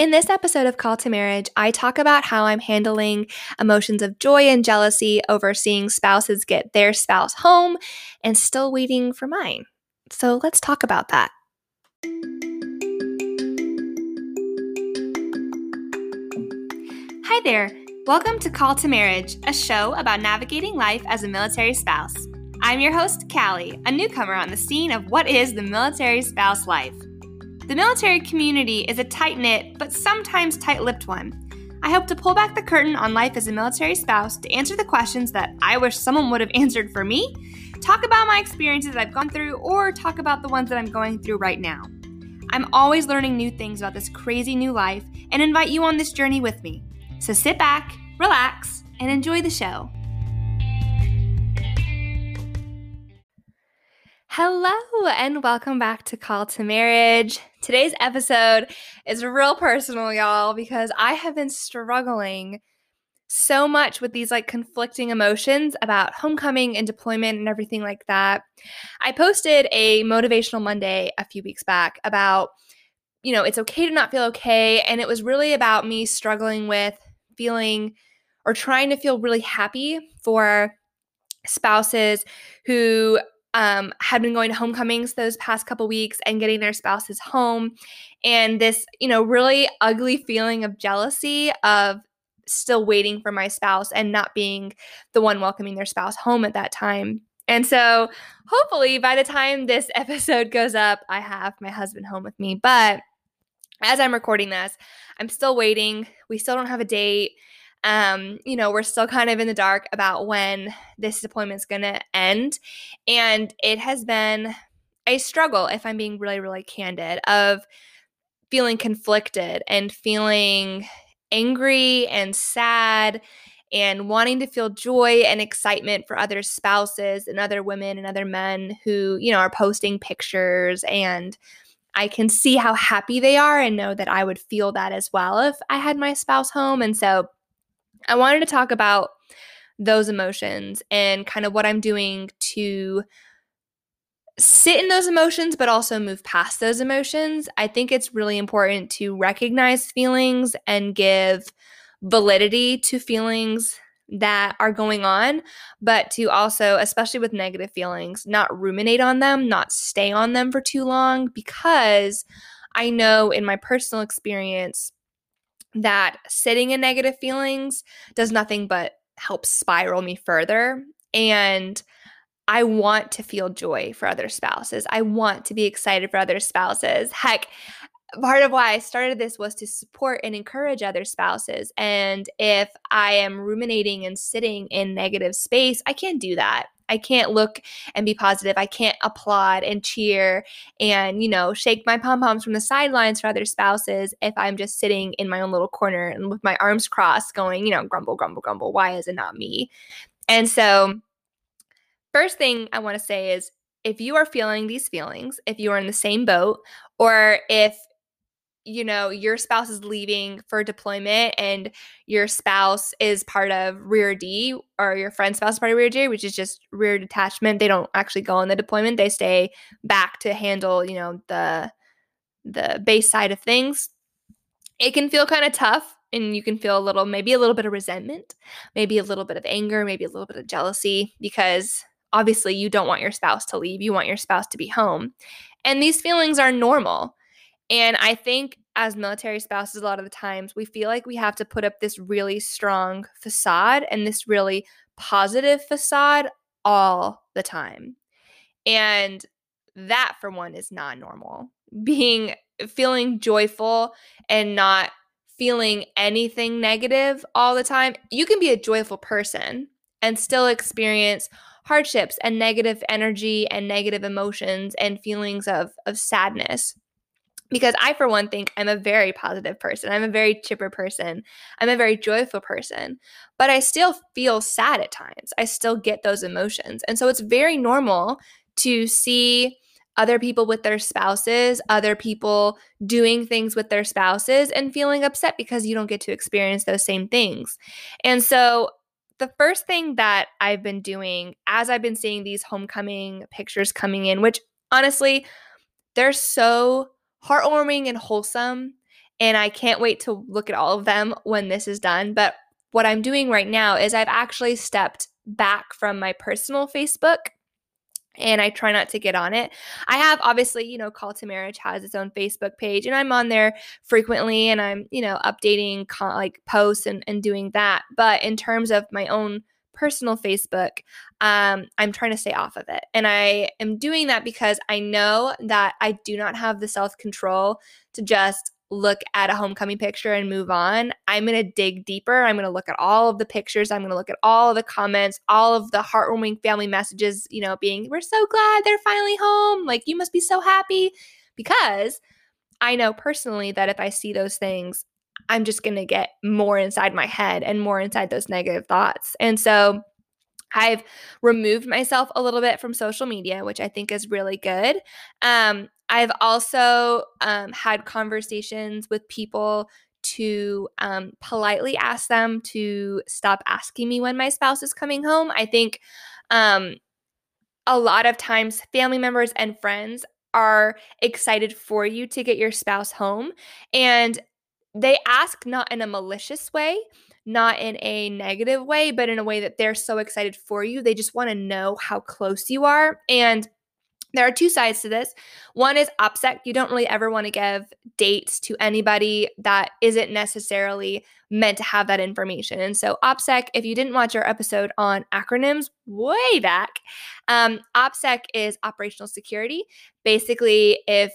In this episode of Call to Marriage, I talk about how I'm handling emotions of joy and jealousy over seeing spouses get their spouse home and still waiting for mine. So let's talk about that. Hi there. Welcome to Call to Marriage, a show about navigating life as a military spouse. I'm your host, Callie, a newcomer on the scene of what is the military spouse life. The military community is a tight knit, but sometimes tight lipped one. I hope to pull back the curtain on life as a military spouse to answer the questions that I wish someone would have answered for me, talk about my experiences I've gone through, or talk about the ones that I'm going through right now. I'm always learning new things about this crazy new life and invite you on this journey with me. So sit back, relax, and enjoy the show. Hello, and welcome back to Call to Marriage. Today's episode is real personal, y'all, because I have been struggling so much with these like conflicting emotions about homecoming and deployment and everything like that. I posted a motivational Monday a few weeks back about, you know, it's okay to not feel okay. And it was really about me struggling with feeling or trying to feel really happy for spouses who um, had been going to homecomings those past couple weeks and getting their spouses home. And this you know really ugly feeling of jealousy of still waiting for my spouse and not being the one welcoming their spouse home at that time. And so hopefully by the time this episode goes up i have my husband home with me. But as i'm recording this i'm still waiting. We still don't have a date um, you know, we're still kind of in the dark about when this deployment's going to end. And it has been a struggle, if I'm being really, really candid, of feeling conflicted and feeling angry and sad and wanting to feel joy and excitement for other spouses and other women and other men who, you know, are posting pictures and I can see how happy they are and know that I would feel that as well if I had my spouse home. And so I wanted to talk about those emotions and kind of what I'm doing to sit in those emotions, but also move past those emotions. I think it's really important to recognize feelings and give validity to feelings that are going on, but to also, especially with negative feelings, not ruminate on them, not stay on them for too long, because I know in my personal experience, that sitting in negative feelings does nothing but help spiral me further. And I want to feel joy for other spouses. I want to be excited for other spouses. Heck, part of why I started this was to support and encourage other spouses. And if I am ruminating and sitting in negative space, I can't do that. I can't look and be positive. I can't applaud and cheer and, you know, shake my pom poms from the sidelines for other spouses if I'm just sitting in my own little corner and with my arms crossed going, you know, grumble, grumble, grumble. Why is it not me? And so, first thing I want to say is if you are feeling these feelings, if you are in the same boat, or if you know, your spouse is leaving for deployment and your spouse is part of Rear D or your friend's spouse is part of Rear D, which is just rear detachment. They don't actually go on the deployment. They stay back to handle, you know, the the base side of things. It can feel kind of tough and you can feel a little maybe a little bit of resentment, maybe a little bit of anger, maybe a little bit of jealousy because obviously you don't want your spouse to leave. You want your spouse to be home. And these feelings are normal and I think as military spouses, a lot of the times we feel like we have to put up this really strong facade and this really positive facade all the time. And that, for one, is not normal. Being feeling joyful and not feeling anything negative all the time. You can be a joyful person and still experience hardships and negative energy and negative emotions and feelings of, of sadness because I, for one, think I'm a very positive person. I'm a very chipper person. I'm a very joyful person, but I still feel sad at times. I still get those emotions. And so it's very normal to see other people with their spouses, other people doing things with their spouses, and feeling upset because you don't get to experience those same things. And so the first thing that I've been doing as I've been seeing these homecoming pictures coming in, which honestly, they're so heartwarming and wholesome. and I can't wait to look at all of them when this is done. But what I'm doing right now is I've actually stepped back from my personal Facebook and I try not to get on it. I have obviously, you know, Call to Marriage has its own Facebook page and I'm on there frequently and I'm, you know, updating like posts and, and doing that. But in terms of my own personal Facebook, um, I'm trying to stay off of it. And I am doing that because I know that I do not have the self control to just look at a homecoming picture and move on. I'm going to dig deeper. I'm going to look at all of the pictures. I'm going to look at all of the comments, all of the heartwarming family messages, you know, being, we're so glad they're finally home. Like, you must be so happy. Because I know personally that if I see those things, I'm just going to get more inside my head and more inside those negative thoughts. And so, I've removed myself a little bit from social media, which I think is really good. Um, I've also um, had conversations with people to um, politely ask them to stop asking me when my spouse is coming home. I think um, a lot of times family members and friends are excited for you to get your spouse home and they ask not in a malicious way not in a negative way but in a way that they're so excited for you they just want to know how close you are and there are two sides to this. One is OPSEC. You don't really ever want to give dates to anybody that isn't necessarily meant to have that information. And so, OPSEC, if you didn't watch our episode on acronyms way back, um, OPSEC is operational security. Basically, if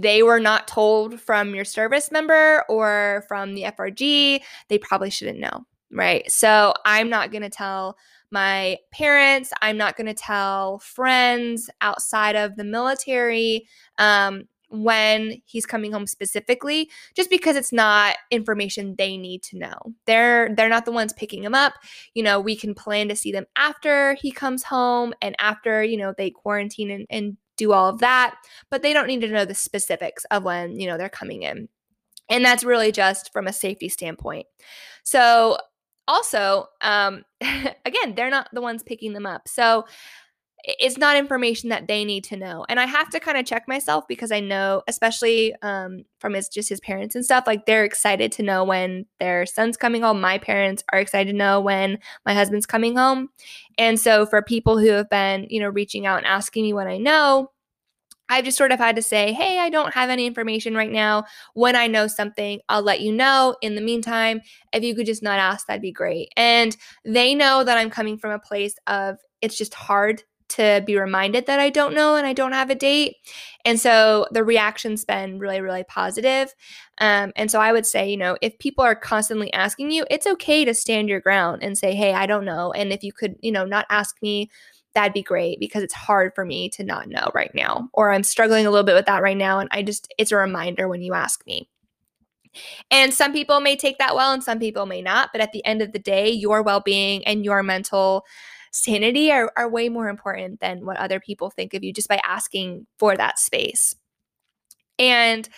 they were not told from your service member or from the FRG, they probably shouldn't know, right? So, I'm not going to tell my parents. I'm not going to tell friends outside of the military um, when he's coming home specifically, just because it's not information they need to know. They're they're not the ones picking him up. You know, we can plan to see them after he comes home and after you know they quarantine and, and do all of that, but they don't need to know the specifics of when you know they're coming in. And that's really just from a safety standpoint. So also, um, again, they're not the ones picking them up. So it's not information that they need to know. And I have to kind of check myself because I know, especially um, from his just his parents and stuff, like they're excited to know when their son's coming home. My parents are excited to know when my husband's coming home. And so for people who have been, you know, reaching out and asking me when I know, I've just sort of had to say, hey, I don't have any information right now. When I know something, I'll let you know. In the meantime, if you could just not ask, that'd be great. And they know that I'm coming from a place of it's just hard to be reminded that I don't know and I don't have a date. And so the reaction's been really, really positive. Um, and so I would say, you know, if people are constantly asking you, it's okay to stand your ground and say, hey, I don't know. And if you could, you know, not ask me that'd be great because it's hard for me to not know right now. Or I'm struggling a little bit with that right now. And I just, it's a reminder when you ask me. And some people may take that well and some people may not. But at the end of the day, your well being and your mental sanity are, are way more important than what other people think of you just by asking for that space. And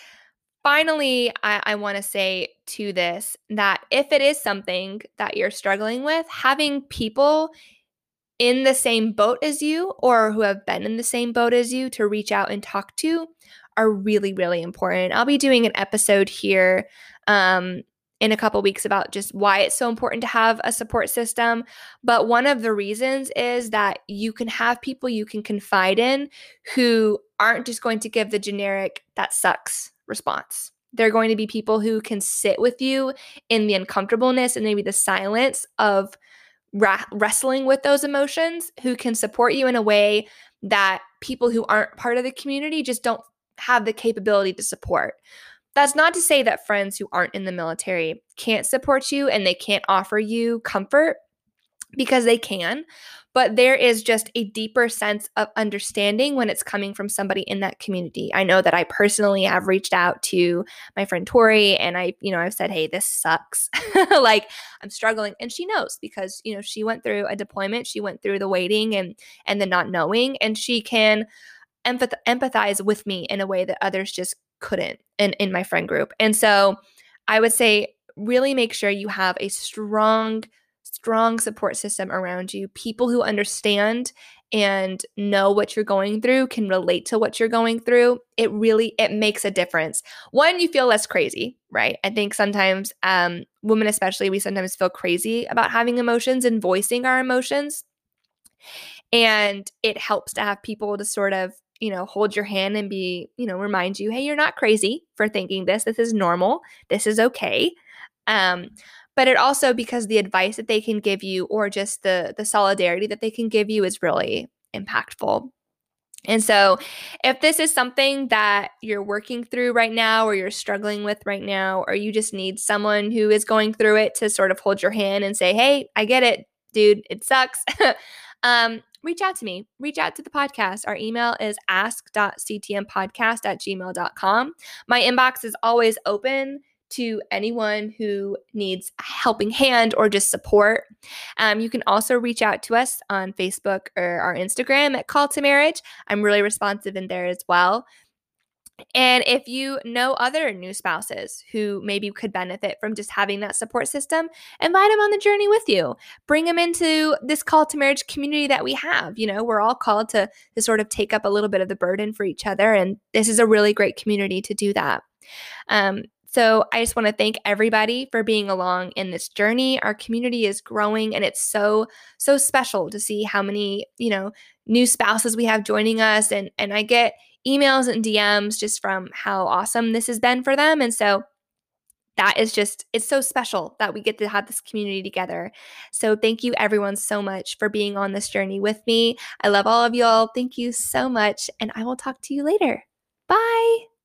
finally, I, I want to say to this that if it is something that you're struggling with, having people in the same boat as you or who have been in the same boat as you to reach out and talk to are really, really important. I'll be doing an episode here um, in a couple weeks about just why it's so important to have a support system. But one of the reasons is that you can have people you can confide in who aren't just going to give the generic, that sucks response. They're going to be people who can sit with you in the uncomfortableness and maybe the silence of ra- wrestling with those emotions who can support you in a way that people who aren't part of the community just don't have the capability to support. That's not to say that friends who aren't in the military can't support you and they can't offer you comfort because they can but there is just a deeper sense of understanding when it's coming from somebody in that community. I know that I personally have reached out to my friend Tori and I, you know, I've said, "Hey, this sucks." like I'm struggling and she knows because, you know, she went through a deployment, she went through the waiting and and the not knowing and she can empath- empathize with me in a way that others just couldn't in in my friend group. And so I would say really make sure you have a strong strong support system around you, people who understand and know what you're going through, can relate to what you're going through, it really it makes a difference. One, you feel less crazy, right? I think sometimes um women especially we sometimes feel crazy about having emotions and voicing our emotions. And it helps to have people to sort of you know, hold your hand and be, you know, remind you, hey, you're not crazy for thinking this. This is normal. This is okay. Um, but it also because the advice that they can give you or just the the solidarity that they can give you is really impactful. And so, if this is something that you're working through right now, or you're struggling with right now, or you just need someone who is going through it to sort of hold your hand and say, Hey, I get it, dude, it sucks. um, reach out to me. Reach out to the podcast. Our email is ask.ctmpodcast at gmail.com. My inbox is always open to anyone who needs a helping hand or just support. Um, you can also reach out to us on Facebook or our Instagram at Call to Marriage. I'm really responsive in there as well. And if you know other new spouses who maybe could benefit from just having that support system, invite them on the journey with you. Bring them into this call to marriage community that we have. You know, we're all called to, to sort of take up a little bit of the burden for each other. And this is a really great community to do that. Um, so I just want to thank everybody for being along in this journey. Our community is growing and it's so so special to see how many, you know, new spouses we have joining us and and I get emails and DMs just from how awesome this has been for them and so that is just it's so special that we get to have this community together. So thank you everyone so much for being on this journey with me. I love all of y'all. Thank you so much and I will talk to you later. Bye.